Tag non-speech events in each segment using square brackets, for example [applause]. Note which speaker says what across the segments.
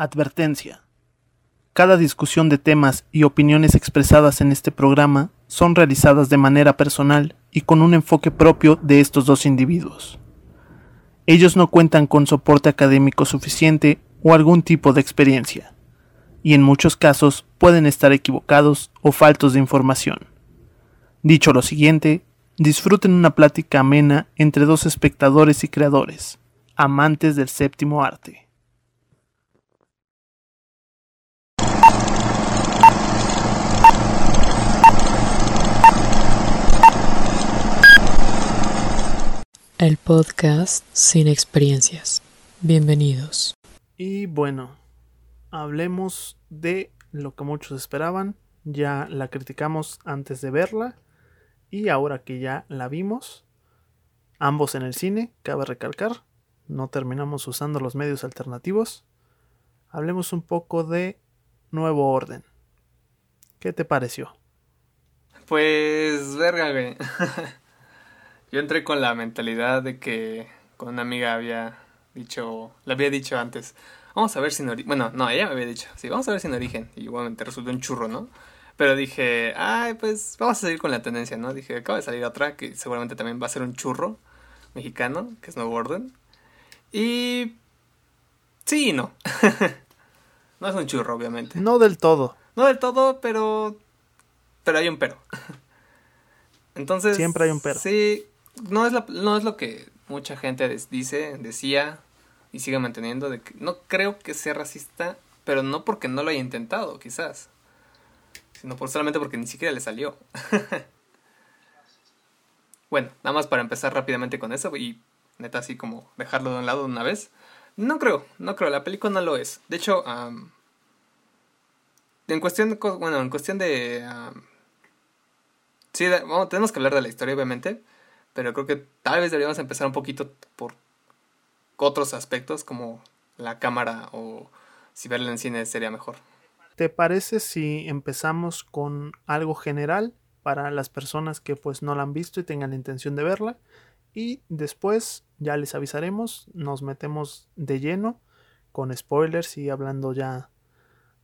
Speaker 1: Advertencia. Cada discusión de temas y opiniones expresadas en este programa son realizadas de manera personal y con un enfoque propio de estos dos individuos. Ellos no cuentan con soporte académico suficiente o algún tipo de experiencia, y en muchos casos pueden estar equivocados o faltos de información. Dicho lo siguiente, disfruten una plática amena entre dos espectadores y creadores, amantes del séptimo arte.
Speaker 2: El podcast sin experiencias. Bienvenidos.
Speaker 1: Y bueno, hablemos de lo que muchos esperaban. Ya la criticamos antes de verla. Y ahora que ya la vimos, ambos en el cine, cabe recalcar, no terminamos usando los medios alternativos. Hablemos un poco de Nuevo Orden. ¿Qué te pareció?
Speaker 3: Pues, verga, güey. [laughs] Yo entré con la mentalidad de que con una amiga había dicho, le había dicho antes, vamos a ver sin origen. Bueno, no, ella me había dicho, sí, vamos a ver sin origen. Y igualmente resultó un churro, ¿no? Pero dije, ay, pues vamos a seguir con la tendencia, ¿no? Dije, acaba de salir otra que seguramente también va a ser un churro mexicano, que es Nuevo Orden. Y. Sí y no. [laughs] no es un churro, obviamente.
Speaker 1: No del todo.
Speaker 3: No del todo, pero. Pero hay un pero. [laughs] Entonces.
Speaker 1: Siempre hay un pero.
Speaker 3: Sí, no es, no es lo que mucha gente dice, decía y sigue manteniendo. De que no creo que sea racista, pero no porque no lo haya intentado, quizás. Sino por, solamente porque ni siquiera le salió. [laughs] bueno, nada más para empezar rápidamente con eso y neta así como dejarlo de un lado de una vez. No creo, no creo, la película no lo es. De hecho, en cuestión de, bueno, en cuestión de... sí, tenemos que hablar de la historia, obviamente, pero creo que tal vez deberíamos empezar un poquito por otros aspectos como la cámara o si verla en cine sería mejor.
Speaker 1: ¿Te parece si empezamos con algo general para las personas que pues no la han visto y tengan la intención de verla? Y después ya les avisaremos, nos metemos de lleno con spoilers y hablando ya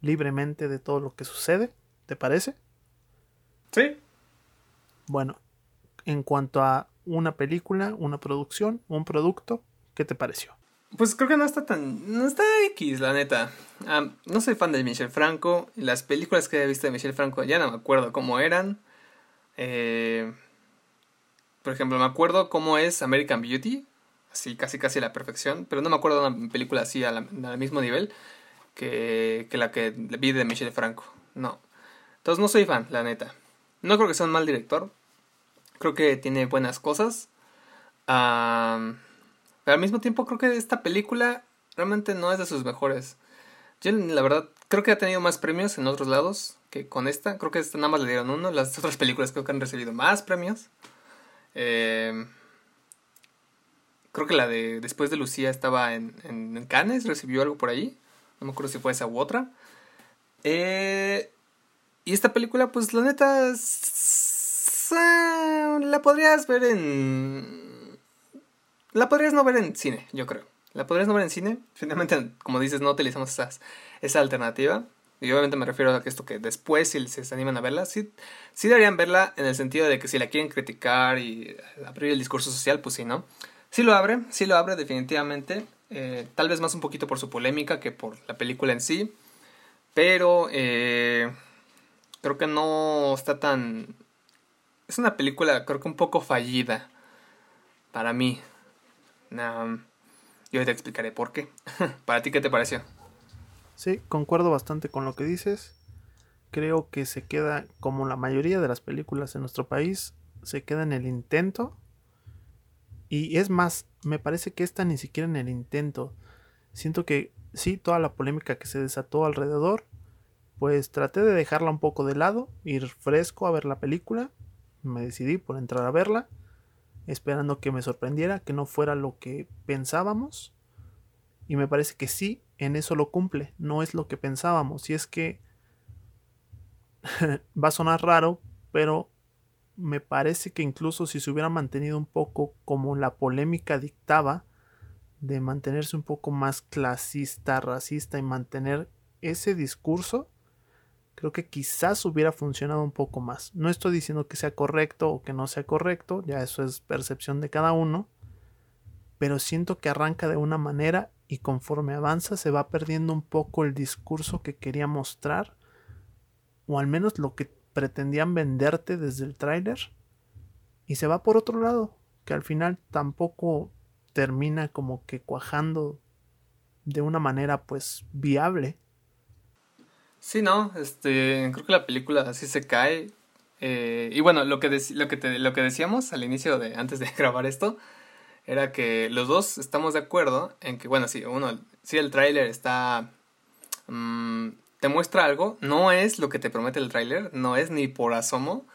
Speaker 1: libremente de todo lo que sucede. ¿Te parece?
Speaker 3: Sí.
Speaker 1: Bueno, en cuanto a una película, una producción, un producto, ¿qué te pareció?
Speaker 3: Pues creo que no está tan. No está X, la neta. no soy fan de Michel Franco. Las películas que he visto de Michel Franco ya no me acuerdo cómo eran. Eh, por ejemplo, me acuerdo cómo es American Beauty. Así, casi casi a la perfección. Pero no me acuerdo de una película así al mismo nivel que, que la que vi de Michel Franco. No. Entonces no soy fan, la neta. No creo que sea un mal director. Creo que tiene buenas cosas. pero al mismo tiempo creo que esta película realmente no es de sus mejores. Yo la verdad creo que ha tenido más premios en otros lados que con esta. Creo que esta nada más le dieron uno. Las [laughs] otras películas creo que han recibido más premios. Eh, creo que la de Después de Lucía estaba en, en, Cannes, recibió algo por ahí. No me acuerdo si fue esa u otra. Eh, y esta película, pues la neta, la podrías ver en... La podrías no ver en cine, yo creo. La podrías no ver en cine. Finalmente, como dices, no utilizamos esas, esa alternativa. Y obviamente me refiero a esto que después, si se animan a verla, sí, sí deberían verla en el sentido de que si la quieren criticar y abrir el discurso social, pues sí, ¿no? Sí lo abre, sí lo abre definitivamente. Eh, tal vez más un poquito por su polémica que por la película en sí. Pero eh, creo que no está tan es una película creo que un poco fallida para mí. yo te explicaré por qué. [laughs] ¿Para ti qué te pareció?
Speaker 1: Sí, concuerdo bastante con lo que dices. Creo que se queda, como la mayoría de las películas en nuestro país, se queda en el intento. Y es más, me parece que esta ni siquiera en el intento. Siento que sí, toda la polémica que se desató alrededor, pues traté de dejarla un poco de lado, ir fresco a ver la película me decidí por entrar a verla, esperando que me sorprendiera, que no fuera lo que pensábamos. Y me parece que sí, en eso lo cumple, no es lo que pensábamos. Y es que [laughs] va a sonar raro, pero me parece que incluso si se hubiera mantenido un poco como la polémica dictaba, de mantenerse un poco más clasista, racista y mantener ese discurso, creo que quizás hubiera funcionado un poco más. No estoy diciendo que sea correcto o que no sea correcto, ya eso es percepción de cada uno, pero siento que arranca de una manera y conforme avanza se va perdiendo un poco el discurso que quería mostrar, o al menos lo que pretendían venderte desde el tráiler, y se va por otro lado, que al final tampoco termina como que cuajando de una manera pues viable.
Speaker 3: Sí, no, este, creo que la película así se cae. Eh, y bueno, lo que, lo, que lo que decíamos al inicio de, antes de [laughs] grabar esto, era que los dos estamos de acuerdo en que, bueno, sí, uno, si el tráiler está... Mm, te muestra algo, no es lo que te promete el tráiler, no es ni por asomo.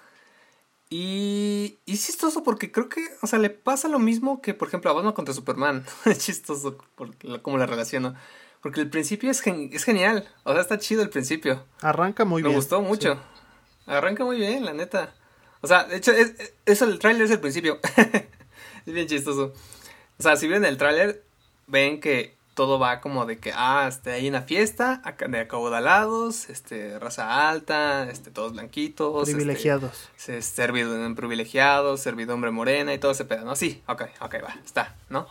Speaker 3: Y, y es chistoso porque creo que, o sea, le pasa lo mismo que, por ejemplo, a Batman contra Superman. [laughs] es chistoso por, como la relaciono. Porque el principio es, es genial. O sea, está chido el principio.
Speaker 1: Arranca muy
Speaker 3: bien. Me gustó mucho. Arranca muy bien, la neta. O sea, de hecho, es, eso el tráiler es el principio. [laughs] es bien chistoso. O sea, si ven el tráiler, ven que todo va como de que, ah, este, hay una fiesta de acaudalados, este, raza alta, este, todos blanquitos.
Speaker 1: Este, privilegiados.
Speaker 3: Este, privilegiados, servidumbre morena y todo ese pedo, ¿no? Sí, ok, ok, va, está, ¿no?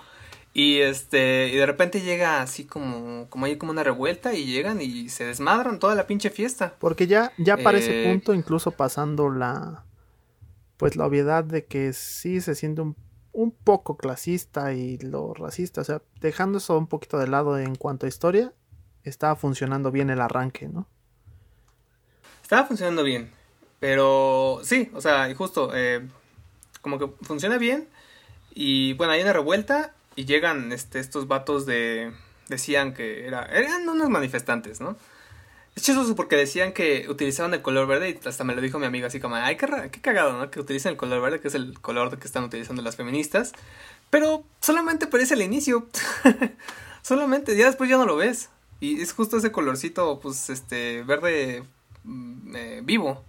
Speaker 3: Y este, y de repente llega así como, como hay como una revuelta y llegan y se desmadran toda la pinche fiesta.
Speaker 1: Porque ya, ya para ese eh, punto, incluso pasando la, pues la obviedad de que sí se siente un un poco clasista y lo racista, o sea, dejando eso un poquito de lado en cuanto a historia, estaba funcionando bien el arranque, ¿no?
Speaker 3: Estaba funcionando bien, pero sí, o sea, y justo, eh, como que funciona bien y bueno, hay una revuelta y llegan este, estos vatos de... decían que era, eran unos manifestantes, ¿no? Es chistoso porque decían que utilizaban el color verde y hasta me lo dijo mi amiga así como, ay, qué, qué cagado, ¿no? Que utilicen el color verde, que es el color que están utilizando las feministas. Pero solamente parece el inicio. [laughs] solamente, ya después ya no lo ves. Y es justo ese colorcito, pues, este, verde mm, eh, vivo.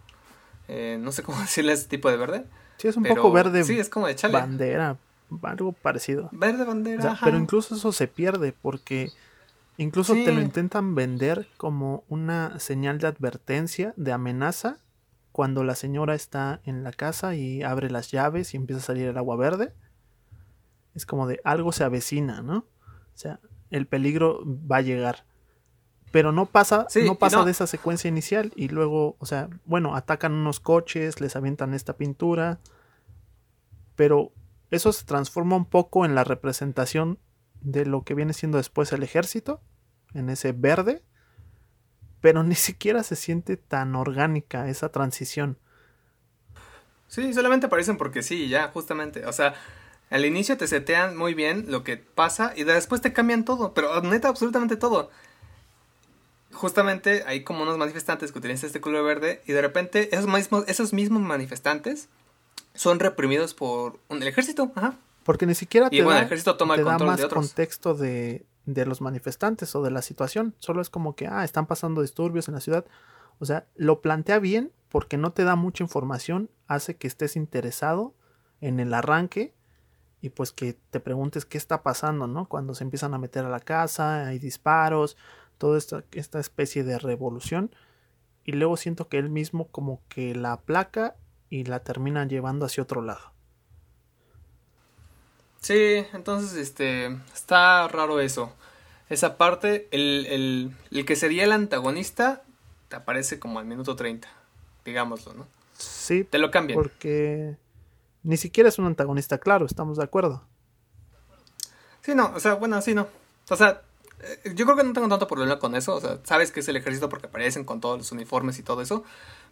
Speaker 3: Eh, no sé cómo [laughs] decirle ese tipo de verde.
Speaker 1: Sí, es un poco verde.
Speaker 3: Sí, es como de chale.
Speaker 1: Bandera, algo parecido.
Speaker 3: Verde bandera.
Speaker 1: pero incluso eso se pierde porque Incluso te lo intentan vender como una señal de advertencia, de amenaza, cuando la señora está en la casa y abre las llaves y empieza a salir el agua verde. Es como de algo se avecina, ¿no? O sea, el peligro va a llegar. Pero no pasa, no pasa de esa secuencia inicial. Y luego, o sea, bueno, atacan unos coches, les avientan esta pintura. Pero eso se transforma un poco en la representación de lo que viene siendo después el ejército, en ese verde, pero ni siquiera se siente tan orgánica esa transición.
Speaker 3: Sí, solamente aparecen porque sí, ya, justamente. O sea, al inicio te setean muy bien lo que pasa y después te cambian todo, pero neta, absolutamente todo. Justamente hay como unos manifestantes que utilizan este color verde y de repente esos mismos, esos mismos manifestantes son reprimidos por el ejército. Ajá.
Speaker 1: Porque ni siquiera te da, más contexto de, de los manifestantes o de la situación. Solo es como que, ah, están pasando disturbios en la ciudad. O sea, lo plantea bien porque no te da mucha información, hace que estés interesado en el arranque y pues que te preguntes qué está pasando, ¿no? Cuando se empiezan a meter a la casa, hay disparos, toda esta, esta especie de revolución. Y luego siento que él mismo como que la aplaca y la termina llevando hacia otro lado.
Speaker 3: Sí, entonces este está raro eso. Esa parte, el, el, que sería el antagonista te aparece como al minuto 30, digámoslo, ¿no?
Speaker 1: Sí.
Speaker 3: Te lo cambian.
Speaker 1: Porque ni siquiera es un antagonista claro, estamos de acuerdo.
Speaker 3: Sí, no, o sea, bueno, sí, no. O sea, eh, yo creo que no tengo tanto problema con eso. O sea, sabes que es el ejército porque aparecen con todos los uniformes y todo eso.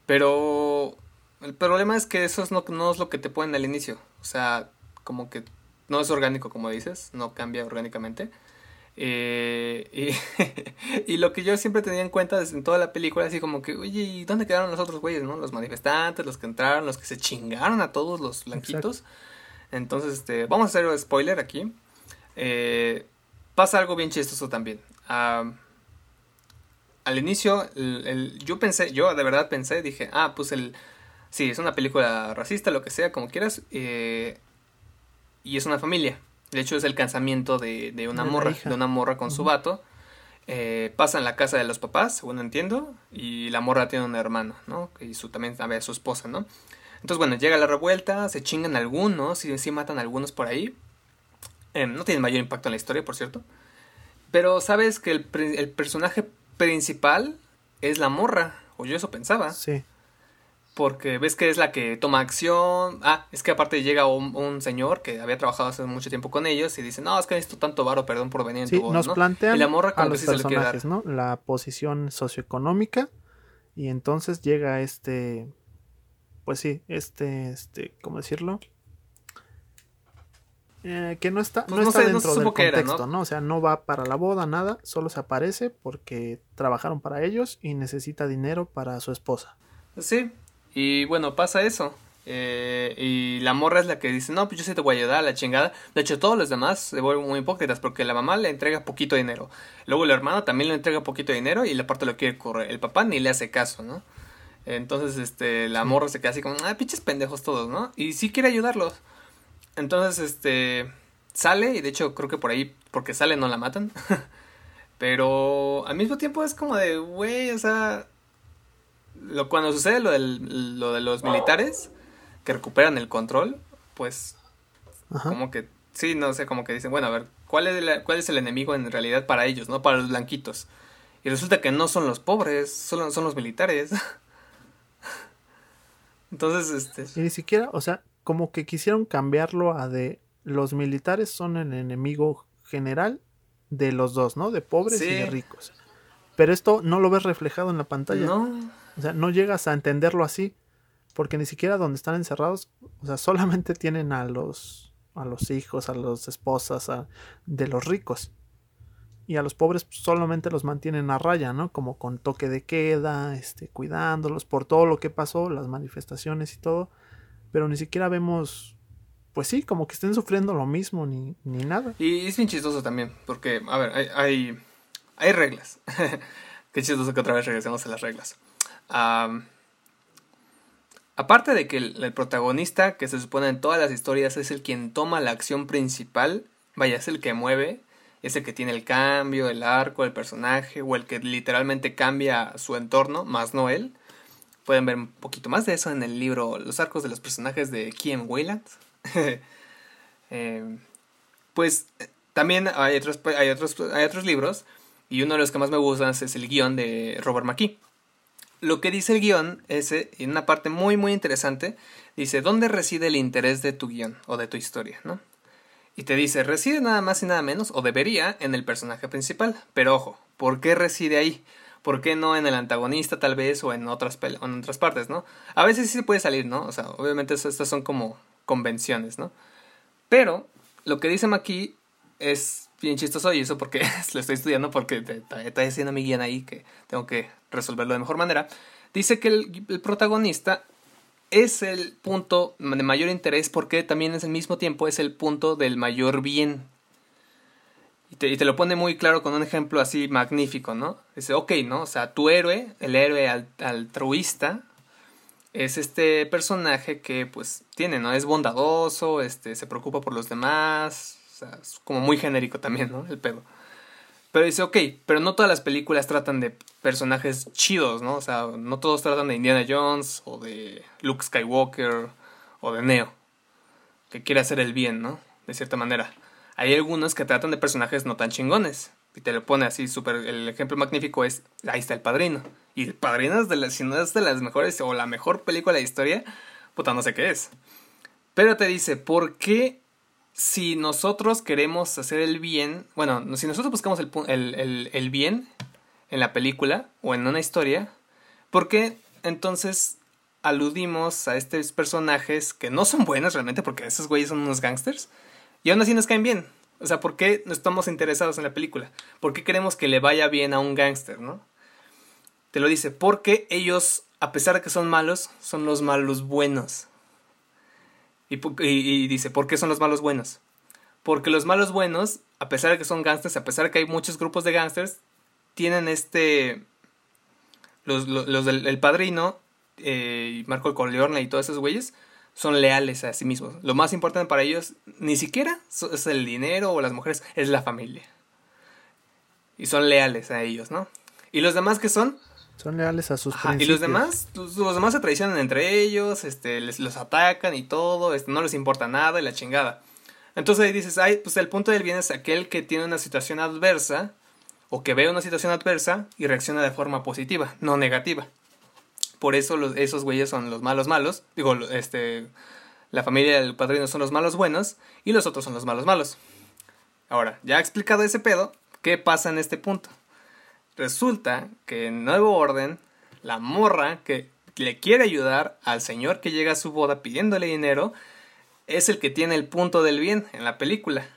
Speaker 3: Pero el problema es que eso es no, no es lo que te ponen al inicio. O sea, como que no es orgánico, como dices, no cambia orgánicamente. Eh, y, [laughs] lo que yo siempre tenía en cuenta en toda la película, así como que, oye, ¿y dónde quedaron los otros güeyes, no? Los manifestantes, los que entraron, los que se chingaron a todos los blanquitos. Entonces, este, vamos a hacer un spoiler aquí. Eh, pasa algo bien chistoso también. al inicio, yo pensé, yo de verdad pensé, dije, ah, pues el, sí, es una película racista, lo que sea, como quieras. Eh, y es una familia. De hecho, es el casamiento de, de una
Speaker 1: De
Speaker 3: morra,
Speaker 1: hija.
Speaker 3: de una morra con su vato. Eh, pasa en la casa de los papás, según entiendo, y la morra tiene un hermano, ¿no? Y su, también a ver, su esposa, ¿no? Entonces, bueno, llega la revuelta, se chingan algunos, y sí matan a algunos por ahí. Eh, no tienen mayor impacto en la historia, por cierto. Pero sabes que el, el personaje principal es la morra, o yo eso pensaba.
Speaker 1: Sí.
Speaker 3: Porque ves que es la que toma acción. Ah, es que aparte llega un, un señor que había trabajado hace mucho tiempo con ellos y dice, no, es que necesito tanto varo, perdón por venir en
Speaker 1: Sí,
Speaker 3: tu voz",
Speaker 1: nos
Speaker 3: ¿no?
Speaker 1: plantean
Speaker 3: Y la morra
Speaker 1: a los
Speaker 3: sí
Speaker 1: personajes, ¿no? La posición socioeconómica y entonces llega este, pues sí, este, este, ¿cómo decirlo? Eh, que no está,
Speaker 3: Pues
Speaker 1: no
Speaker 3: no
Speaker 1: está
Speaker 3: sé,
Speaker 1: dentro del
Speaker 3: era,
Speaker 1: contexto.
Speaker 3: ¿no?
Speaker 1: O sea, no va para la boda, nada, solo se aparece porque trabajaron para ellos y necesita dinero para su esposa.
Speaker 3: Sí, y bueno, pasa eso. Eh, y la morra es la que dice, no, pues yo sí te voy a ayudar a la chingada. De hecho, todos los demás se vuelven muy hipócritas porque la mamá le entrega poquito dinero. Luego el hermano también le entrega poquito dinero y la parte lo quiere correr. El papá ni le hace caso, ¿no? Entonces, este, la morra se queda así como, ah, pinches pendejos todos, ¿no? Y sí quiere ayudarlos. Entonces, este, sale y de hecho creo que por ahí, porque sale no la matan. [laughs] Pero al mismo tiempo es como de, güey, o sea, lo, cuando sucede lo, del, lo de los militares que recuperan el control, pues
Speaker 1: Ajá.
Speaker 3: como que, sí, no sé, como que dicen, bueno, a ver, ¿cuál es, la- ¿cuál es el enemigo en realidad para ellos, no? Para los blanquitos. Y resulta que no son los pobres, son, son los militares. [laughs] Entonces, este...
Speaker 1: Y ni siquiera, o sea, como que quisieron cambiarlo a de los militares son el enemigo general de los dos, ¿no? De pobres y de ricos. Pero esto no lo ves reflejado en la pantalla.
Speaker 3: No,
Speaker 1: O sea, no llegas a entenderlo así. Porque ni siquiera donde están encerrados, o sea, solamente tienen a los, a los hijos, a las esposas, a- de los ricos. Y a los pobres solamente los mantienen a raya, ¿no? Como con toque de queda, este, cuidándolos por todo lo que pasó, las manifestaciones y todo. Pero ni siquiera vemos, pues sí, como que estén sufriendo lo mismo ni, ni nada.
Speaker 3: Y es bien chistoso también, porque, a ver, hay, hay, hay reglas. [laughs] Qué chistoso que otra vez regresemos a las reglas. Aparte de que el, protagonista, que se supone en todas las historias es el quien toma la acción principal, vaya, es el que mueve, es el que tiene el cambio, el arco, el personaje, o el que literalmente cambia su entorno, más no él. Pueden ver un poquito más de eso en el libro Los arcos de los personajes de Kim Wayland. [laughs] Eh, pues también hay otros, hay, otros, hay otros libros y uno de los que más me gustan es el guion de Robert McKee. Lo que dice el guion es, eh, en una parte muy muy interesante, dice, ¿dónde reside el interés de tu guion o de tu historia? ¿no? Y te dice, reside nada más y nada menos, o debería, en el personaje principal. Pero ojo, ¿por qué reside ahí? ¿Por qué no en el antagonista tal vez o en otras, o en otras partes, no? A veces sí se puede salir, ¿no? O sea, obviamente estas son como convenciones, ¿no? Pero lo que dice aquí es bien chistoso y eso porque [laughs] lo estoy estudiando porque estoy haciendo mi guion ahí que tengo que resolverlo de mejor manera. Dice que el, protagonista es el punto de mayor interés porque también es al mismo tiempo es el punto del mayor bien. Y te, lo pone muy claro con un ejemplo así magnífico, ¿no? Dice, ok, ¿no? O sea, tu héroe, el héroe al- altruista, es este personaje que pues tiene, ¿no? Es bondadoso, este, se preocupa por los demás, sea, es como muy genérico también, ¿no? El pedo. Pero dice, ok, pero no todas las películas tratan de personajes chidos, ¿no? O sea, no todos tratan de Indiana Jones o de Luke Skywalker o de Neo, que quiere hacer el bien, ¿no? De cierta manera. Hay algunos que tratan de personajes no tan chingones. Y te lo pone así súper. El ejemplo magnífico es. Ahí está el padrino. Y el padrino es de las. Si no es de las mejores. O la mejor película de la historia. Puta, no sé qué es. Pero te dice, ¿por qué si nosotros queremos hacer el bien? Bueno, si nosotros buscamos el, el, el bien en la película o en una historia, ¿por qué entonces aludimos a estos personajes que no son buenos realmente? Porque esos güeyes son unos gangsters. Y aún así nos caen bien. O sea, ¿por qué no estamos interesados en la película? ¿Por qué queremos que le vaya bien a un gángster, no? Te lo dice, porque ellos, a pesar de que son malos, son los malos buenos. Y, dice, ¿por qué son los malos buenos? Porque los malos buenos, a pesar de que son gángsters, a pesar de que hay muchos grupos de gángsters, tienen este... Los, del el padrino, eh, Marco Corleone y todos esos güeyes, son leales a sí mismos. Lo más importante para ellos ni siquiera es el dinero o las mujeres, es la familia. Y son leales a ellos, ¿no? ¿Y los demás qué son?
Speaker 1: Son leales a sus
Speaker 3: Y los demás, los, demás se traicionan entre ellos, este, les, los atacan y todo, este, no les importa nada y la chingada. Entonces ahí dices, ay, pues el punto del bien es aquel que tiene una situación adversa o que ve una situación adversa y reacciona de forma positiva, no negativa. Por eso los, esos güeyes son los malos malos. Digo, este, la familia del padrino son los malos buenos y los otros son los malos malos. Ahora, ya explicado ese pedo, ¿qué pasa en este punto? Resulta que en Nuevo Orden, la morra que le quiere ayudar al señor que llega a su boda pidiéndole dinero, es el que tiene el punto del bien en la película.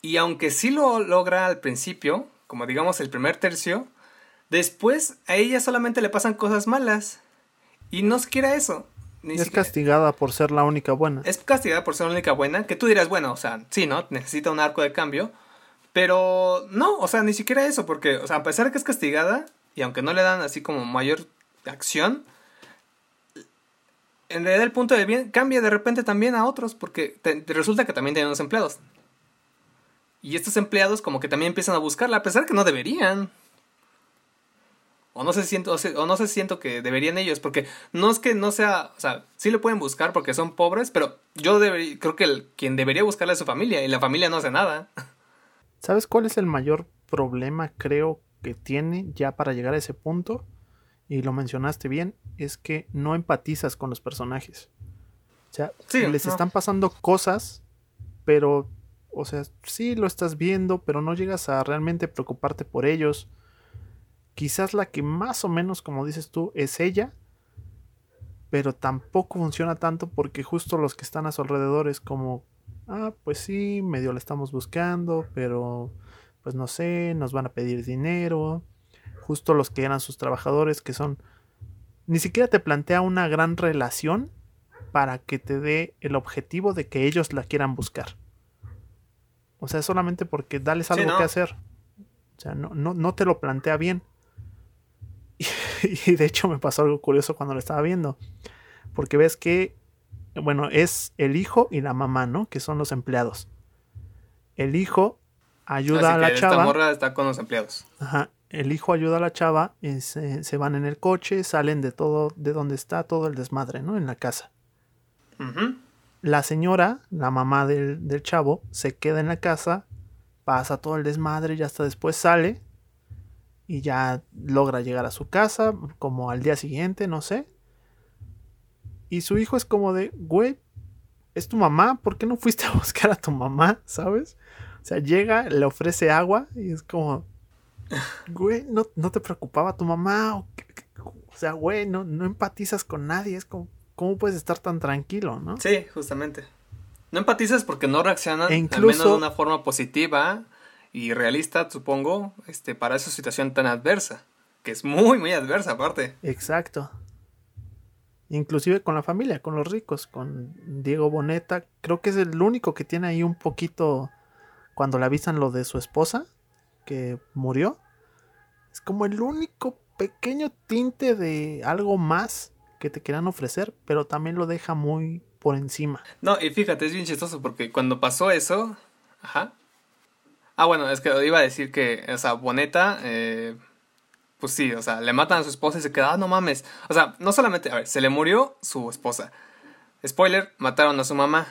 Speaker 3: Y aunque sí lo logra al principio, como digamos el primer tercio, Después a ella solamente le pasan cosas malas. Y no se quiera eso.
Speaker 1: es castigada por ser la única buena.
Speaker 3: Es castigada por ser la única buena. Que tú dirás, bueno, o sea, sí, ¿no? Necesita un arco de cambio. Pero no, o sea, ni siquiera eso. Porque, o sea, a pesar de que es castigada, y aunque no le dan así como mayor acción, en realidad el punto de bien cambia de repente también a otros. Porque resulta que también tienen unos empleados. Y estos empleados como que también empiezan a buscarla, a pesar de que no deberían. O no si siento, o no sé siento que deberían ellos, porque no es que no sea, o sea, sí lo pueden buscar porque son pobres, pero yo creo que quien debería buscarle es su familia, y la familia no hace nada. [laughs]
Speaker 1: ¿Sabes cuál es el mayor problema, creo, que tiene ya para llegar a ese punto? Y lo mencionaste bien, es que no empatizas con los personajes. O sea, les están pasando cosas, pero, o sea, sí lo estás viendo, pero no llegas a realmente preocuparte por ellos Quizás la que más o menos, como dices tú, es ella, pero tampoco funciona tanto porque justo los que están a su alrededor es como, ah, pues sí, medio la estamos buscando, pero pues no sé, nos van a pedir dinero. Justo los que eran sus trabajadores, que son, ni siquiera te plantea una gran relación para que te dé el objetivo de que ellos la quieran buscar. O sea, solamente porque dales algo que hacer. O sea, no, no, no te lo plantea bien. [laughs] Y, de hecho me pasó algo curioso cuando lo estaba viendo. Porque ves que, bueno, es el hijo y la mamá, ¿no? Que son los empleados. El hijo ayuda a la chava. Esta
Speaker 3: morra está con los empleados.
Speaker 1: Ajá. El hijo ayuda a la chava, y se, van en el coche, salen de todo, de donde está todo el desmadre, ¿no? En la casa. La señora, la mamá del, del chavo, se queda en la casa, pasa todo el desmadre y hasta después sale y ya logra llegar a su casa, como al día siguiente, no sé. Y su hijo es como de, güey, es tu mamá, ¿por qué no fuiste a [laughs] buscar a tu mamá? ¿Sabes? O sea, llega, le ofrece agua y es como, güey, ¿no, te preocupaba tu mamá? O, sea, güey, no, empatizas con nadie, es como, ¿cómo puedes estar tan tranquilo, no?
Speaker 3: Sí, justamente. No empatizas porque no reaccionan e al menos de una forma positiva y realista, supongo, este, para esa situación tan adversa, que es muy, muy adversa aparte.
Speaker 1: Exacto. Inclusive con la familia, con los ricos, con Diego Boneta, creo que es el único que tiene ahí un poquito, cuando le avisan lo de su esposa, que murió, es como el único pequeño tinte de algo más que te quieran ofrecer, pero también lo deja muy por encima.
Speaker 3: No, y fíjate, es bien chistoso porque cuando pasó eso, ajá, Ah, bueno, es que iba a decir que, o sea, Boneta, eh, pues sí, o sea, le matan a su esposa y se queda, ah, no mames. O sea, no solamente, a ver, se le murió su esposa. Spoiler, mataron a su mamá.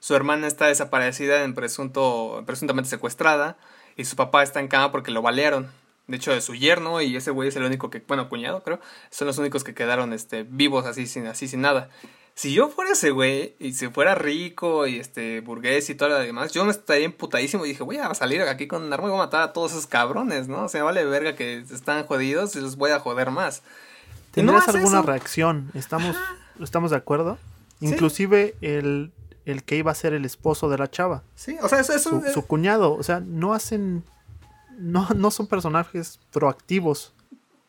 Speaker 3: Su hermana está desaparecida, en presunto, presuntamente secuestrada. Y su papá está en cama porque lo balearon. De hecho, de su yerno y ese güey es el único que, bueno, cuñado creo, son los únicos que quedaron este, vivos así sin, así sin nada si yo fuera ese güey y si fuera rico y este burgués y todo lo demás, yo me estaría emputadísimo y dije, voy a salir aquí con un arma y voy a matar a todos esos cabrones, ¿no? O sea, vale verga que están jodidos y los voy a joder más.
Speaker 1: ¿Tendrás alguna reacción? ¿Estamos, ¿Estamos de acuerdo? Inclusive el, el, que iba a ser el esposo de la chava.
Speaker 3: Sí, o sea, eso, es
Speaker 1: su, su cuñado, o sea, no hacen... No, no son personajes proactivos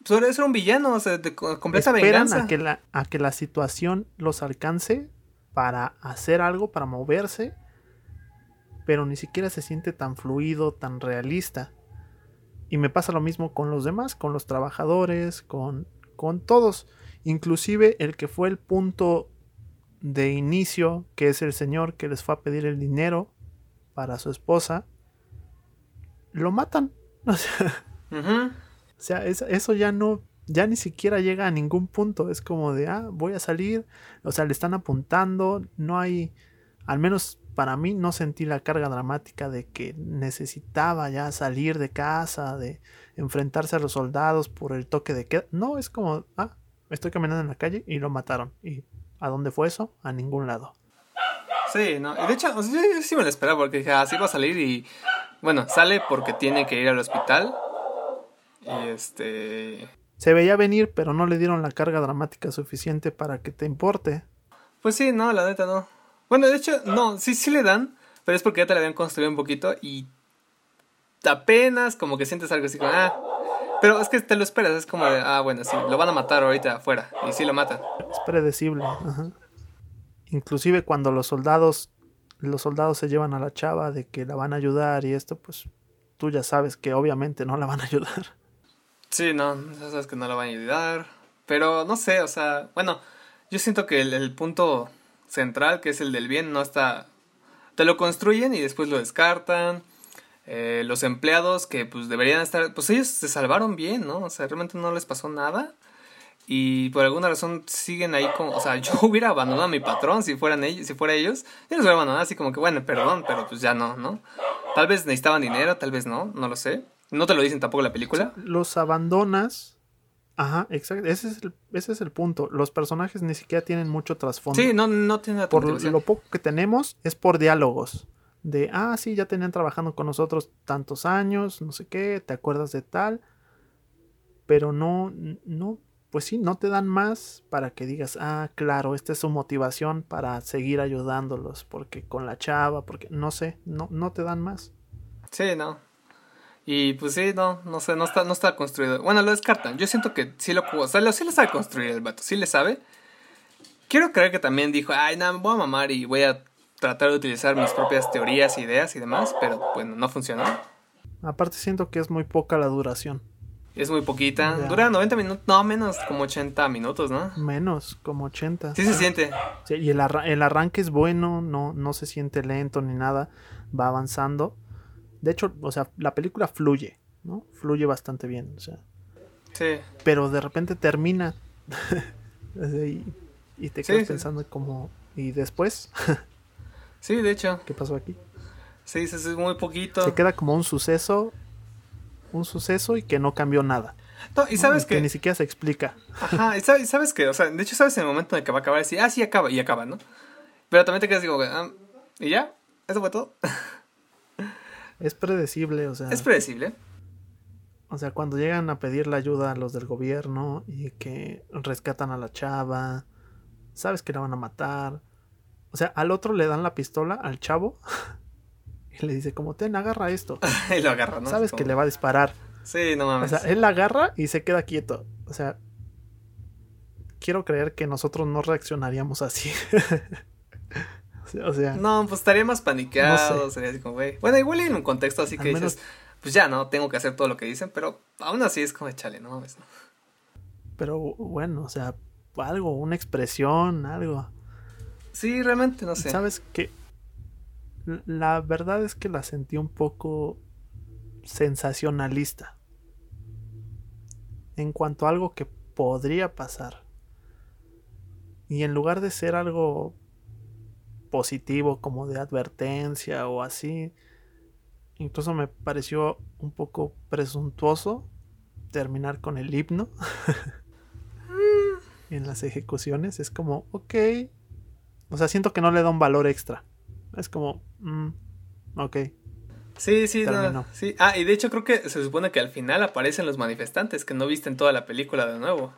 Speaker 3: suele ser un villano, o sea, de completa
Speaker 1: Esperan A que, la, a que la situación los alcance para hacer algo, para moverse, pero ni siquiera se siente tan fluido, tan realista. Y me pasa lo mismo con los demás, con los trabajadores, con, con todos. Inclusive el que fue el punto de inicio, que es el señor que les fue a pedir el dinero para su esposa, lo matan. [laughs] O sea, sea, es- eso ya no, ya ni siquiera llega a ningún punto. Es como de, ah, voy a salir. O sea, le están apuntando. No hay, al menos para mí, no sentí la carga dramática de que necesitaba ya salir de casa, de enfrentarse a los soldados por el toque de queda. No, es como, ah, estoy caminando en la calle y lo mataron. ¿Y a dónde fue eso? A ningún lado.
Speaker 3: Sí, no. Y de hecho, yo, sí me lo esperaba porque dije, así va a salir y. Bueno, sale porque tiene que ir al hospital. Y este.
Speaker 1: Se veía venir, pero no le dieron la carga dramática suficiente para que te importe.
Speaker 3: Pues sí, no, la neta no. Bueno, de hecho, no, sí, sí le dan, pero es porque ya te la habían construido un poquito y apenas como que sientes algo así como, ah. Pero es que te lo esperas, es como de, ah, bueno, sí, lo van a matar ahorita afuera. Y sí lo matan.
Speaker 1: Es predecible. ajá. Inclusive cuando los soldados, los soldados se llevan a la chava de que la van a ayudar y esto, pues tú ya sabes que obviamente no la van a ayudar.
Speaker 3: Sí, no, sabes que no lo van a ayudar. Pero no sé, o sea, bueno, yo siento que el, el punto central, que es el del bien, no está... Te lo construyen y después lo descartan. Eh, los empleados que pues deberían estar... Pues ellos se salvaron bien, ¿no? O sea, realmente no les pasó nada. Y por alguna razón siguen ahí como... O sea, [laughs] yo hubiera abandonado a mi patrón si fueran ellos, si fuera ellos. Yo los hubiera abandonado así como que, bueno, perdón, pero pues ya no, ¿no? Tal vez necesitaban dinero, tal vez no, no lo sé. No te lo dicen tampoco en la película.
Speaker 1: Los abandonas. Ajá, exacto. Ese es el, ese es el punto. Los personajes ni siquiera tienen mucho trasfondo.
Speaker 3: Sí, no, no tiene la
Speaker 1: por
Speaker 3: motivación.
Speaker 1: lo poco que tenemos es por diálogos. De, ah, sí, ya tenían trabajando con nosotros tantos años, no sé qué, te acuerdas de tal. Pero no, no, pues sí, no te dan más para que digas, ah, claro, esta es su motivación para seguir ayudándolos, porque con la chava, porque no sé, no, no te dan más.
Speaker 3: Sí, no. Y pues sí, no, no sé, no está, no está construido. Bueno, lo descartan. Yo siento que sí lo, o sea, lo- sí le sabe construir el vato, sí le sabe. Quiero creer que también dijo, ay, no, me voy a mamar y voy a tratar de utilizar mis propias teorías, ideas y demás, pero bueno, no funcionó.
Speaker 1: Aparte siento que es muy poca la duración.
Speaker 3: Es muy poquita.
Speaker 1: Ya.
Speaker 3: Dura 90 minutos, no, menos como 80 minutos, ¿no?
Speaker 1: Menos, como 80.
Speaker 3: Sí se siente.
Speaker 1: Sí, y el, arra- el arranque es bueno, no, no se siente lento ni nada, va avanzando. De hecho, o sea, la película fluye, ¿no? Fluye bastante bien, o sea.
Speaker 3: Sí.
Speaker 1: Pero de repente termina. [laughs] y, y te quedas
Speaker 3: sí.
Speaker 1: pensando como, ¿y después? [laughs]
Speaker 3: Sí, de hecho.
Speaker 1: ¿Qué pasó aquí?
Speaker 3: Sí, es muy poquito.
Speaker 1: Se queda como un suceso, un suceso y que no cambió nada.
Speaker 3: No, y
Speaker 1: ¿no?
Speaker 3: sabes
Speaker 1: que
Speaker 3: que...
Speaker 1: ni siquiera se explica.
Speaker 3: Ajá, y sabes, que, o sea, de hecho sabes en el momento en el que va a acabar, decir, ah, sí, acaba, y acaba, ¿no? Pero también te quedas como, ah, ¿y ya? ¿Eso fue todo? [laughs]
Speaker 1: Es predecible, o sea.
Speaker 3: Es predecible.
Speaker 1: O sea, cuando llegan a pedir la ayuda a los del gobierno y que rescatan a la chava, sabes que la van a matar. O sea, al otro le dan la pistola al chavo [laughs] y le dice como, ten, agarra esto. [laughs]
Speaker 3: y lo agarra, ¿no?
Speaker 1: sabes que le va a disparar.
Speaker 3: Sí, no
Speaker 1: O
Speaker 3: mames.
Speaker 1: sea, él la agarra y se queda quieto. O sea, quiero creer que nosotros no reaccionaríamos así. [laughs] [laughs] O sea,
Speaker 3: No, pues estaría más paniqueado,
Speaker 1: No sé.
Speaker 3: sería así como, güey. Bueno, igual en un contexto así que
Speaker 1: Al
Speaker 3: dices, pues ya, ¿no? Tengo que hacer todo lo que dicen, pero aún así es como, chale, no mames. ¿no?
Speaker 1: pero bueno, o sea, algo, una expresión, algo.
Speaker 3: Sí, realmente, no sé.
Speaker 1: ¿Sabes qué? La verdad es que la sentí un poco sensacionalista. En cuanto a algo que podría pasar. Y en lugar de ser algo positivo como de advertencia o así, incluso me pareció un poco presuntuoso terminar con el himno [laughs] en las ejecuciones. Es como, ok, o sea, siento que no le da un valor extra. Es como, mm, ok.
Speaker 3: Sí, sí, no, sí. Ah, y de hecho creo que se supone que al final aparecen los manifestantes que no visten toda la película de nuevo.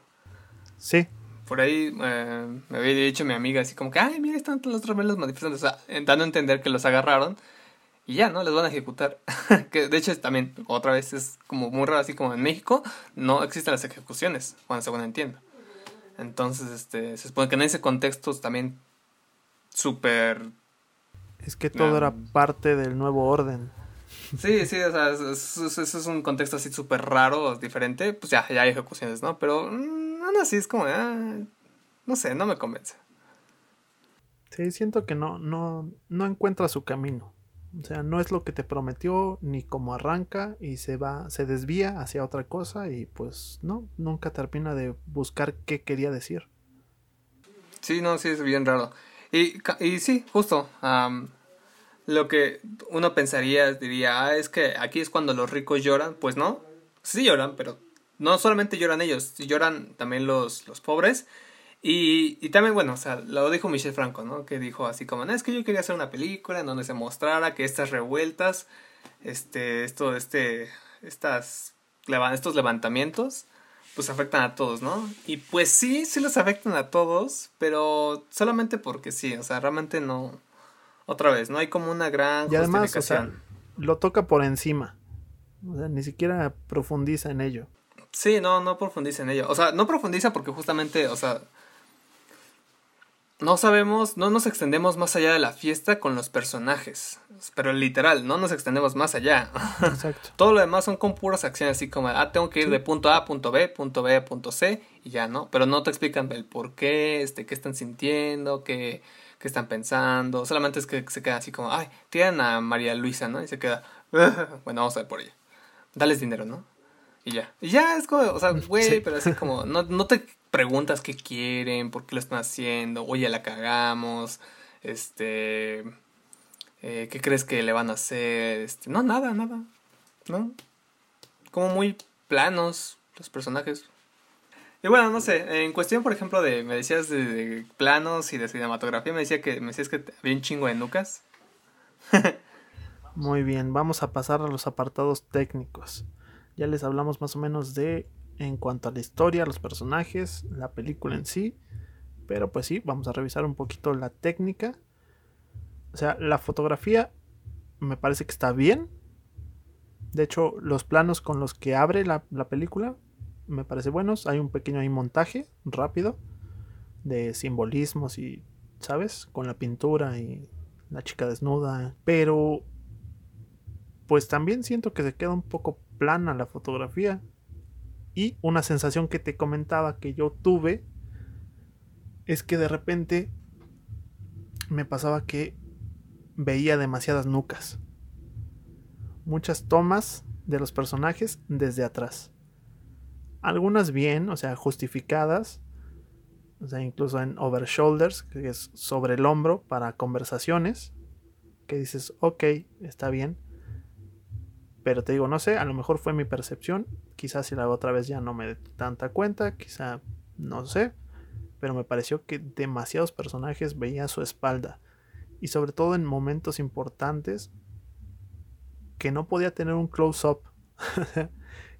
Speaker 1: Sí,
Speaker 3: Por ahí eh, me había dicho mi amiga así como que, ay, mira, están los los manifestantes. O sea, dando a entender que los agarraron y ya, ¿no? Les van a ejecutar. [laughs] que de hecho es también, otra vez, es como muy raro, así como en México no existen las ejecuciones, bueno, según entiendo. Entonces, este, se supone que en ese contexto también súper...
Speaker 1: es que todo
Speaker 3: Ah.
Speaker 1: era parte del nuevo orden.
Speaker 3: Sí, sí, o sea, es, es- es- es un contexto así súper raro, diferente, pues ya, ya hay ejecuciones, ¿no? Pero mm, aún así es como, ah, no sé, no me convence.
Speaker 1: Sí, siento que no, no, no encuentra su camino. O sea, no es lo que te prometió ni cómo arranca y se va, se desvía hacia otra cosa y pues no, nunca termina de buscar qué quería decir.
Speaker 3: Sí, no, sí es bien raro. Y, y sí, justo. lo que uno pensaría, diría, ah, es que aquí es cuando los ricos lloran. Pues no, sí lloran, pero no solamente lloran ellos, lloran también los, los pobres. Y, y, también, bueno, o sea, lo dijo Michel Franco, ¿no? Que dijo así como, no, es que yo quería hacer una película en donde se mostrara que estas revueltas, este, esto, este, estas, estos levantamientos, pues afectan a todos, ¿no? Y pues sí, sí los afectan a todos, pero solamente porque sí, o sea, realmente no, otra vez, no hay como una gran
Speaker 1: y además, O sea, lo toca por encima, o sea, ni siquiera profundiza en ello.
Speaker 3: Sí, no, no profundiza en ello. O sea, no profundiza porque justamente, o sea, no sabemos, no nos extendemos más allá de la fiesta con los personajes. Pero literal, no nos extendemos más allá. Exacto. [laughs] Todo lo demás son con puras acciones, así como, ah, tengo que ir de punto A a punto B, punto B a punto C, y ya, ¿no? Pero no te explican el por qué, este, qué están sintiendo, qué, qué están pensando. Solamente es que se queda así como, ay, tiran a María Luisa, ¿no? Y se queda, [laughs] bueno, vamos a ver por ella. Dales dinero, ¿no? Y ya. Y ya es como, o sea, güey, pero así como, [laughs] no, no te preguntas qué quieren, por qué lo están haciendo, oye, la cagamos, este, eh, qué crees que le van a hacer, este, no, nada, nada, ¿no? Como muy planos los personajes. Y bueno, no sé, en cuestión, por ejemplo, de, me decías de, planos y de cinematografía, me, decía que, me decías que había un chingo de nucas. [laughs]
Speaker 1: Muy bien, vamos a pasar a los apartados técnicos. Ya les hablamos más o menos de en cuanto a la historia, los personajes, la película en sí. Pero pues sí, vamos a revisar un poquito la técnica. O sea, la fotografía me parece que está bien. De hecho, los planos con los que abre la, película me parece buenos. Hay un pequeño ahí montaje rápido de simbolismos y, ¿sabes? Con la pintura y la chica desnuda. Pero, pues también siento que se queda un poco plana la fotografía. Y una sensación que te comentaba que yo tuve es que de repente me pasaba que veía demasiadas nucas. Muchas tomas de los personajes desde atrás. Algunas bien, o sea, justificadas. O sea, incluso en over shoulders, que es sobre el hombro para conversaciones. Que dices, ok, está bien. Pero te digo, no sé, a lo mejor fue mi percepción. Quizás si la otra vez ya no me di tanta cuenta. Quizá, no sé. Pero me pareció que demasiados personajes veían su espalda. Y sobre todo en momentos importantes que no podía tener un close-up. [laughs]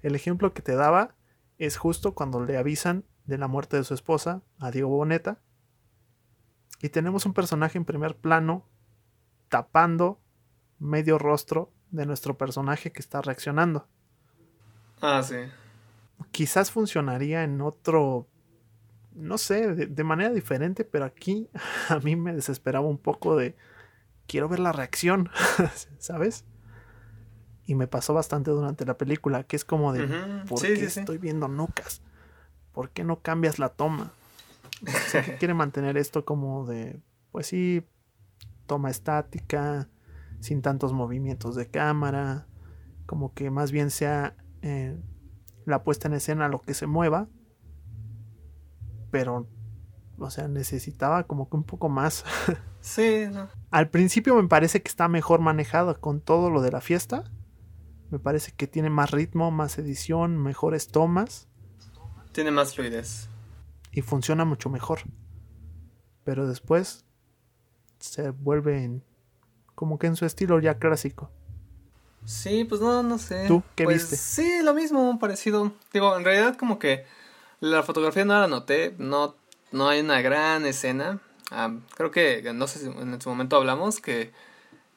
Speaker 1: El ejemplo que te daba es justo cuando le avisan de la muerte de su esposa a Diego Boneta. Y tenemos un personaje en primer plano tapando medio rostro de nuestro personaje que está reaccionando.
Speaker 3: Ah, sí.
Speaker 1: Quizás funcionaría en otro, no sé, de, manera diferente, pero aquí [laughs] a mí me desesperaba un poco de, quiero ver la reacción, [laughs] ¿sabes? Y me pasó bastante durante la película, que es como de, ¿por qué estoy viendo nucas? ¿Por qué no cambias la toma? quiere mantener esto como de, pues sí, toma estática, sin tantos movimientos de cámara, como que más bien sea eh, la puesta en escena lo que se mueva, pero, o sea, necesitaba como que un poco más. [laughs]
Speaker 3: Sí,
Speaker 1: Al principio me parece que está mejor manejado con todo lo de la fiesta. Me parece que tiene más ritmo, más edición, mejores tomas.
Speaker 3: Tiene más fluidez.
Speaker 1: Y funciona mucho mejor. Pero después se vuelve en como que en su estilo ya clásico.
Speaker 3: Sí, pues no, no sé.
Speaker 1: ¿Tú qué
Speaker 3: pues,
Speaker 1: viste?
Speaker 3: Sí, lo mismo, parecido. Digo, en realidad como que la fotografía no la noté, no, no hay una gran escena. Ah, creo que, no sé si en su momento hablamos que,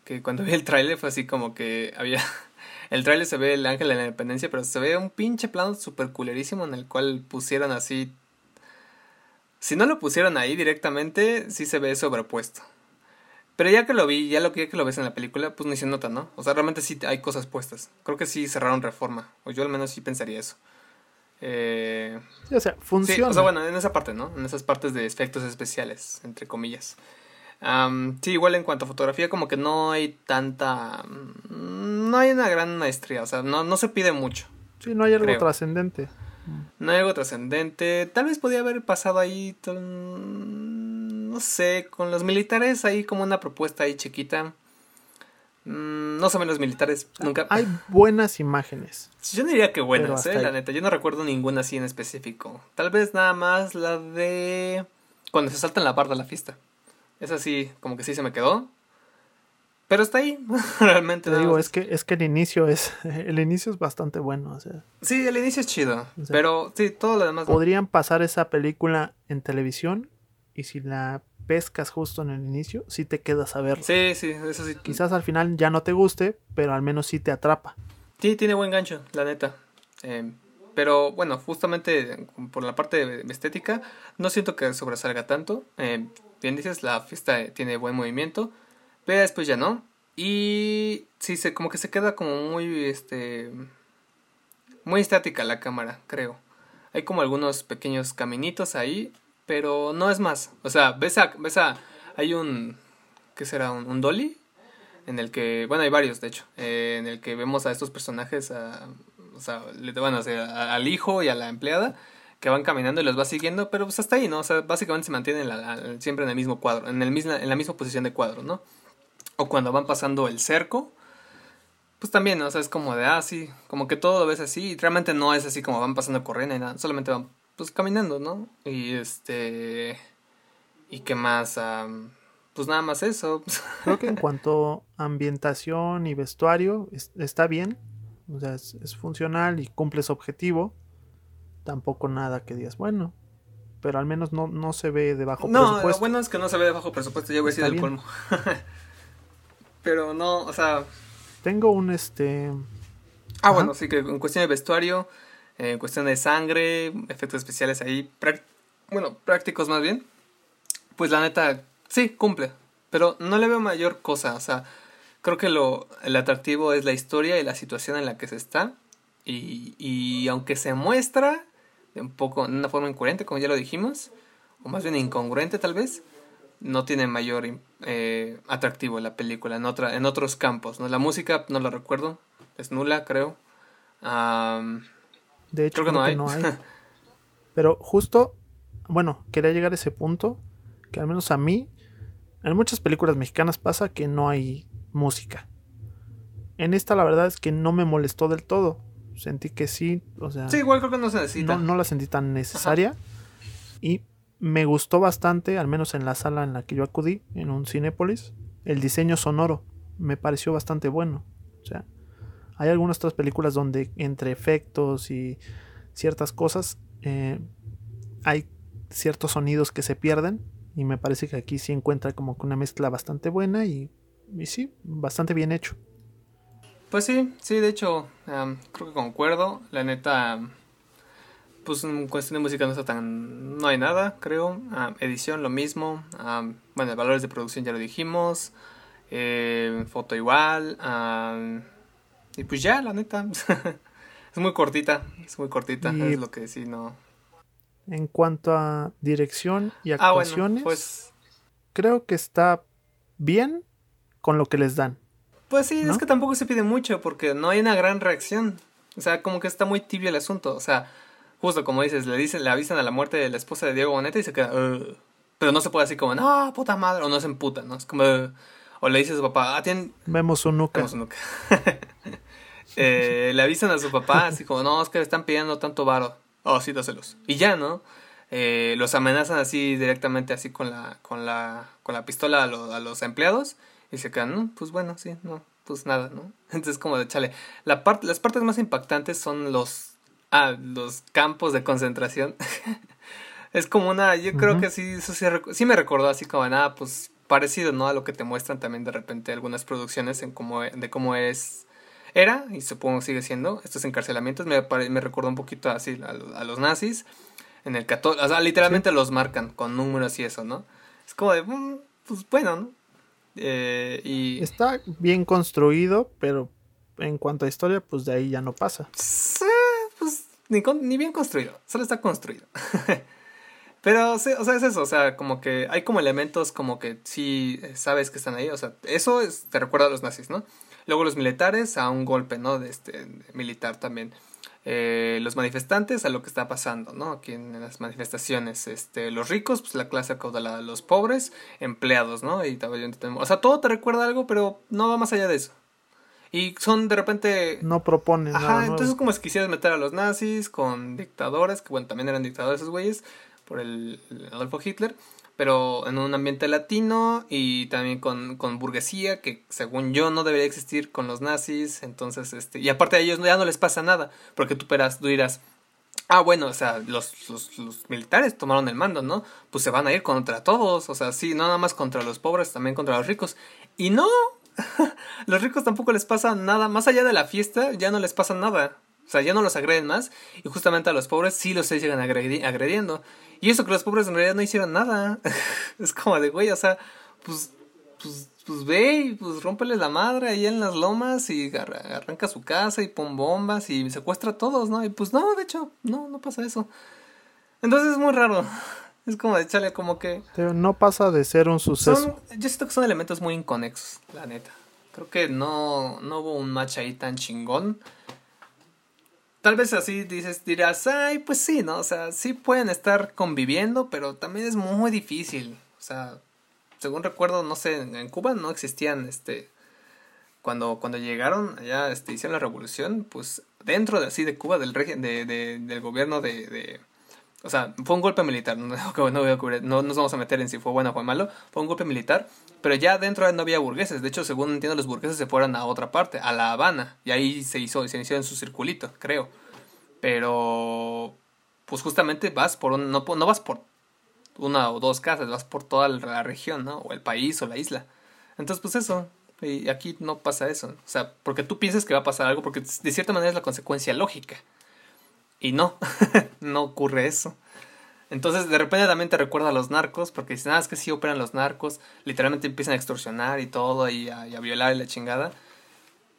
Speaker 3: que cuando vi el tráiler fue así como que había... [laughs] El tráiler se ve el ángel de la independencia, pero se ve un pinche plano super culerísimo en el cual pusieron así... Si no lo pusieron ahí directamente, sí se ve sobrepuesto. Pero ya que lo vi, ya lo que, ya que lo ves en la película, pues ni se nota, ¿no? O sea, realmente sí hay cosas puestas. Creo que sí cerraron reforma. O yo al menos sí pensaría eso. Eh...
Speaker 1: o sea, funciona.
Speaker 3: o sea, bueno, en esa parte, ¿no? En esas partes de efectos especiales, entre comillas. sí, igual en cuanto a fotografía, como que no hay tanta. No hay una gran maestría, o sea, no, no se pide mucho.
Speaker 1: Sí, no hay algo trascendente.
Speaker 3: No hay algo trascendente. Tal vez podía haber pasado ahí. No sé, con los militares ahí como una propuesta ahí chiquita. Mm, no saben los militares, nunca.
Speaker 1: Hay buenas imágenes.
Speaker 3: Yo no diría que buenas, eh, la neta. Yo no recuerdo ninguna así en específico. Tal vez nada más la de. Cuando se salta en la barda la fiesta. Esa sí, como que sí se me quedó. Pero está ahí, [laughs] realmente.
Speaker 1: Te digo, es que, es que el inicio es. [laughs] El inicio es bastante bueno. O sea.
Speaker 3: Sí, el inicio es chido. pero sí, todo lo demás.
Speaker 1: Podrían pasar esa película en televisión. Y si la pescas justo en el inicio, sí te quedas a verlo.
Speaker 3: Sí, sí, eso sí.
Speaker 1: Quizás al final ya no te guste, pero al menos sí te atrapa.
Speaker 3: Sí, tiene buen gancho, la neta. Eh, pero bueno, justamente por la parte estética, no siento que sobresalga tanto. Eh, bien dices, la fiesta tiene buen movimiento, pero después ya no. Y sí, se, como que se queda como muy, este, muy estática la cámara, creo. Hay como algunos pequeños caminitos ahí pero no es más. O sea, ves a, ves a hay un, ¿qué será? Un, dolly, en el que, bueno, hay varios, de hecho, eh, en el que vemos a estos personajes, a, o sea, bueno, al hijo y a la empleada, que van caminando y los va siguiendo, pero pues hasta ahí, ¿no? O sea, básicamente se mantienen siempre en el mismo cuadro, en, el misma, en la misma posición de cuadro, ¿no? O cuando van pasando el cerco, pues también, O sea, es como de, ah, sí, como que todo lo ves así, y realmente no es así como van pasando corriendo y nada, solamente van pues caminando, ¿no? Y este... ¿Y qué más? pues nada más eso. [laughs]
Speaker 1: Creo que en cuanto a ambientación y vestuario está bien. O sea, es, funcional y cumple su objetivo. Tampoco nada que digas, bueno. Pero al menos no, no se ve de bajo
Speaker 3: no, presupuesto. No, lo bueno es que no se ve de bajo presupuesto. Ya voy a decir el colmo. [laughs] pero no, o sea...
Speaker 1: Tengo un este...
Speaker 3: Ah, bueno, sí que en cuestión de vestuario en cuestión de sangre, efectos especiales ahí, bueno, prácticos más bien, pues la neta, sí, cumple, pero no le veo mayor cosa, o sea, creo que lo el atractivo es la historia y la situación en la que se está, y, y aunque se muestra de un poco, una forma incoherente, como ya lo dijimos, o más bien incongruente tal vez, no tiene mayor eh, atractivo la película en, otra, en otros campos. ¿no? La música no la recuerdo, es nula creo.
Speaker 1: De hecho, creo que, no, hay. [laughs] Pero justo, bueno, quería llegar a ese punto, que al menos a mí, en muchas películas mexicanas pasa que no hay música. En esta la verdad es que no me molestó del todo. Sentí que sí, o sea...
Speaker 3: Sí, igual creo que no se necesita.
Speaker 1: No, la sentí tan necesaria. Y me gustó bastante, al menos en la sala en la que yo acudí, en un Cinépolis, el diseño sonoro. Me pareció bastante bueno. O sea, hay algunas otras películas donde entre efectos y ciertas cosas eh, hay ciertos sonidos que se pierden y me parece que aquí sí encuentra como que una mezcla bastante buena y, sí, bastante bien hecho.
Speaker 3: Pues sí, sí, de hecho, creo que concuerdo. La neta, pues en cuestión de música no está tan. No hay nada, creo. edición, lo mismo. bueno, valores de producción ya lo dijimos. Eh, foto igual. Y pues ya, la neta. [laughs] es muy cortita. Es muy cortita. es lo que sí, no.
Speaker 1: En cuanto a dirección y ah, actuaciones, pues. Creo que está bien con lo que les dan.
Speaker 3: Pues sí, es que tampoco se pide mucho porque no hay una gran reacción. O sea, como que está muy tibio el asunto. O sea, justo como dices, le dicen, le avisan a la muerte de la esposa de Diego Boneta y se queda. pero no se puede así como, no, puta madre, o no se emputa, ¿no? Es como. O le dice a su papá, ah, tienen.
Speaker 1: Vemos un nuca.
Speaker 3: Vemos un nuca. [laughs] eh, le avisan a su papá, así como, no, es que le están pidiendo tanto varo. Oh, sí, dáselos. Y ya, ¿no? Eh, los amenazan así directamente, así con la, con la, con la pistola a, a los empleados. Y se quedan, no, pues bueno, sí, no, pues nada, ¿no? [laughs] Entonces, como de chale. La parte, las partes más impactantes son los, ah, los campos de concentración. [laughs] es como una, yo creo que sí, eso sí, sí, me recordó así como nada, pues parecido, ¿no? A lo que te muestran también de repente algunas producciones en cómo, de cómo es era, y supongo sigue siendo, estos encarcelamientos me, me recordó un poquito así a, los nazis, en el 14, o sea, literalmente los marcan con números y eso, ¿no? Es como de, mm, pues bueno, ¿no? Eh, y...
Speaker 1: Está bien construido, pero en cuanto a historia, pues de ahí ya no pasa.
Speaker 3: pues ni, ni bien construido, solo está construido. [laughs] Pero, o sea, es eso, o sea, como que hay como elementos como que sí sabes que están ahí, o sea, eso te recuerda a los nazis, ¿no? Luego los militares a un golpe, ¿no? De este, militar también. Eh, los manifestantes a lo que está pasando, ¿no? Aquí en, las manifestaciones, este, los ricos, pues la clase acaudalada, los pobres, empleados, ¿no? Y o sea, todo te recuerda algo, pero no va más allá de eso. Y son de repente...
Speaker 1: No proponen
Speaker 3: Ajá, nada entonces como si quisieras meter a los nazis con dictadores, que bueno, también eran dictadores esos güeyes, por el, Adolfo Hitler, pero en un ambiente latino y también con, con, burguesía, que según yo no debería existir con los nazis, entonces, este, y aparte a ellos ya no les pasa nada, porque tú, tú dirás, ah, bueno, o sea, los, los, los, militares tomaron el mando, ¿no? Pues se van a ir contra todos, o sea, sí, no nada más contra los pobres, también contra los ricos, y no, [laughs] los ricos tampoco les pasa nada, más allá de la fiesta, ya no les pasa nada. O sea, ya no los agreden más y justamente a los pobres sí los siguen agrediendo. Y eso que los pobres en realidad no hicieron nada. [laughs] es como de, güey, o sea, pues, pues, pues ve y pues rómpeles la madre ahí en las lomas y arranca su casa y pon bombas y secuestra a todos, ¿no? Y pues no, de hecho, no, no pasa eso. Entonces es muy raro. [laughs] Es como de echarle como que...
Speaker 1: no pasa de ser un suceso.
Speaker 3: yo siento que son elementos muy inconexos, la neta. Creo que no, no hubo un match ahí tan chingón. Tal vez así dices, dirás, ay, pues sí, ¿no? O sea, sí pueden estar conviviendo, pero también es muy difícil. O sea, según recuerdo, no sé, en Cuba no existían, este, cuando, cuando llegaron allá, este, hicieron la revolución, pues dentro de así de Cuba, del, de, de, del gobierno de o sea, fue un golpe militar, [laughs] no, no, nos vamos a meter en si fue bueno o fue malo, fue un golpe militar, pero ya dentro no había burgueses, de hecho, según entiendo, los burgueses se fueron a otra parte, a La Habana, y ahí se hizo, se inició en su circulito, creo. Pero, pues justamente vas por un, no, no vas por una o dos casas, vas por toda la región, ¿no? O el país o la isla. Entonces, pues eso, y aquí no pasa eso, o sea, porque tú piensas que va a pasar algo, porque de cierta manera es la consecuencia lógica. Y no, [laughs] no ocurre eso. Entonces de repente también te recuerda a los narcos, porque dicen, ah, es que sí operan los narcos, literalmente empiezan a extorsionar y todo, y a, violar y la chingada.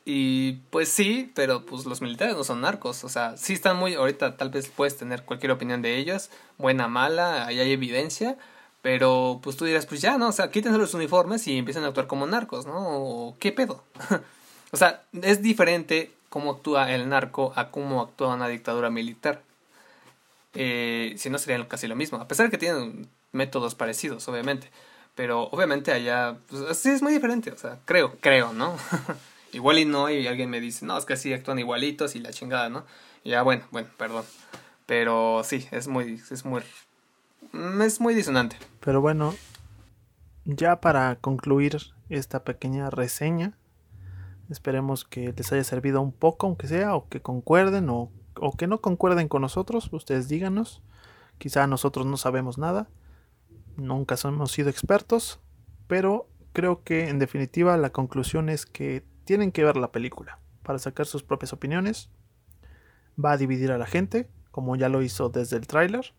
Speaker 3: Y pues sí, pero pues los militares no son narcos, o sea, sí están muy, ahorita tal vez puedes tener cualquier opinión de ellos, buena, mala, ahí hay evidencia, pero pues tú dirás, pues ya, ¿no? O sea, quítense los uniformes y empiezan a actuar como narcos, ¿no? ¿O ¿Qué pedo? [laughs] o sea, es diferente cómo actúa el narco a cómo actúa una dictadura militar. Eh, si no sería casi lo mismo, a pesar de que tienen métodos parecidos, obviamente. Pero obviamente allá, pues, sí es muy diferente, o sea, creo, creo, ¿no? [laughs] Igual y no, y alguien me dice, no, es que así actúan igualitos y la chingada, ¿no? Ya, bueno, bueno, perdón. Pero sí, es muy, es muy, es muy disonante.
Speaker 1: Pero bueno, ya para concluir esta pequeña reseña, Esperemos que les haya servido un poco, aunque sea, o que concuerden, o, que no concuerden con nosotros. Ustedes díganos. Quizá nosotros no sabemos nada. Nunca hemos sido expertos. Pero creo que en definitiva la conclusión es que tienen que ver la película para sacar sus propias opiniones. Va a dividir a la gente, como ya lo hizo desde el tráiler.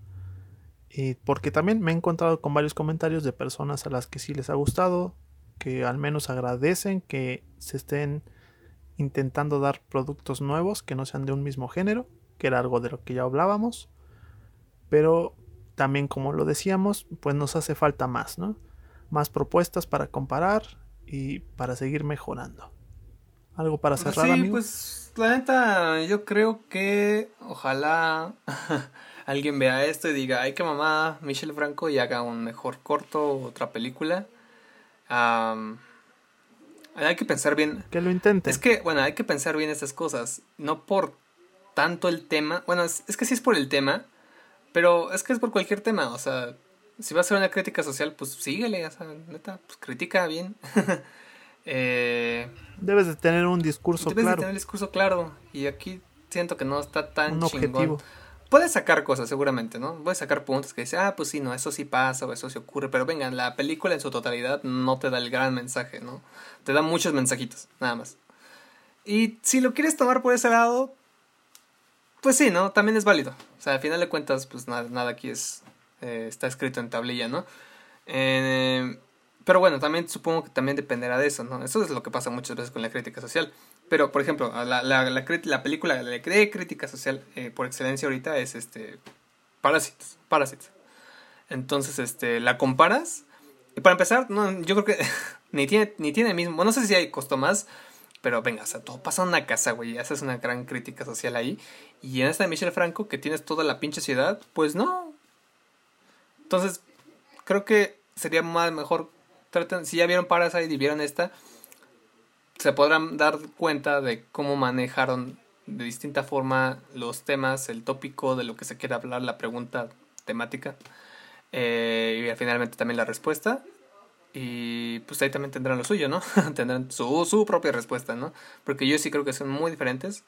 Speaker 1: Y porque también me he encontrado con varios comentarios de personas a las que sí les ha gustado, que al menos agradecen que se estén intentando dar productos nuevos que no sean de un mismo género, que era algo de lo que ya hablábamos, pero también como lo decíamos, pues nos hace falta más, ¿no? Más propuestas para comparar y para seguir mejorando. ¿Algo para pues cerrar,
Speaker 3: sí, pues la neta, yo creo que ojalá [laughs] alguien vea esto y diga, ay que mamá, Michelle Franco y haga un mejor corto, otra película hay que pensar bien.
Speaker 1: Que lo intente.
Speaker 3: Es que, bueno, hay que pensar bien estas cosas. No por tanto el tema. Bueno, es, que sí es por el tema. Pero es que es por cualquier tema. O sea, si vas a hacer una crítica social, pues síguele. O sea, neta, pues critica bien. [laughs]
Speaker 1: eh, debes de tener un discurso
Speaker 3: claro. Debes de tener un discurso claro. Y aquí siento que no está tan un Objetivo puedes sacar cosas seguramente, ¿no? Puedes sacar puntos que dice, ah, pues sí, no, eso sí pasa o eso sí ocurre, pero venga, la película en su totalidad no te da el gran mensaje, ¿no? Te da muchos mensajitos, nada más. Y si lo quieres tomar por ese lado, pues sí, ¿no? También es válido. O sea, al final de cuentas, pues nada, nada aquí es, eh, está escrito en tablilla, ¿no? Eh, pero bueno, también supongo que también dependerá de eso, ¿no? Eso es lo que pasa muchas veces con la crítica social. Pero, por ejemplo, la, la, la, película de crítica social eh, por excelencia ahorita es este Parásitos. Parásitos. Entonces, este, la comparas. Y para empezar, no, yo creo que [laughs] ni tiene, ni tiene mismo. No sé si hay costó más, pero venga, o sea, todo pasa en una casa, güey. Haces una gran crítica social ahí. Y en esta de Michel Franco, que tienes toda la pinche ciudad, pues no. Entonces, creo que sería más mejor. Traten, si ya vieron Parasite y vieron esta, se podrán dar cuenta de cómo manejaron de distinta forma los temas, el tópico de lo que se quiere hablar, la pregunta temática. Eh, y finalmente también la respuesta. Y pues ahí también tendrán lo suyo, ¿no? [laughs] tendrán su, su propia respuesta, ¿no? Porque yo sí creo que son muy diferentes.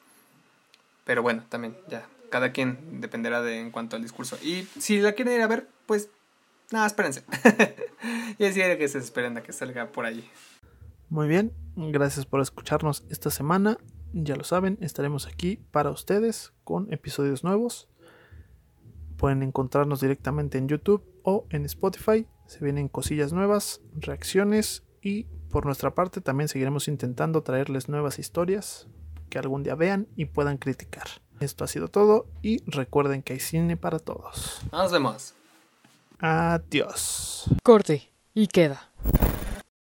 Speaker 3: Pero bueno, también ya, cada quien dependerá de en cuanto al discurso. Y si la quieren ir a ver, pues nada, espérense. [laughs] y así que se esperen a que salga por ahí.
Speaker 1: Muy bien, gracias por escucharnos esta semana. Ya lo saben, estaremos aquí para ustedes con episodios nuevos. Pueden encontrarnos directamente en YouTube o en Spotify. Se vienen cosillas nuevas, reacciones y por nuestra parte también seguiremos intentando traerles nuevas historias que algún día vean y puedan criticar. Esto ha sido todo y recuerden que hay cine para todos.
Speaker 3: Nos vemos.
Speaker 1: Adiós.
Speaker 2: Corte y queda.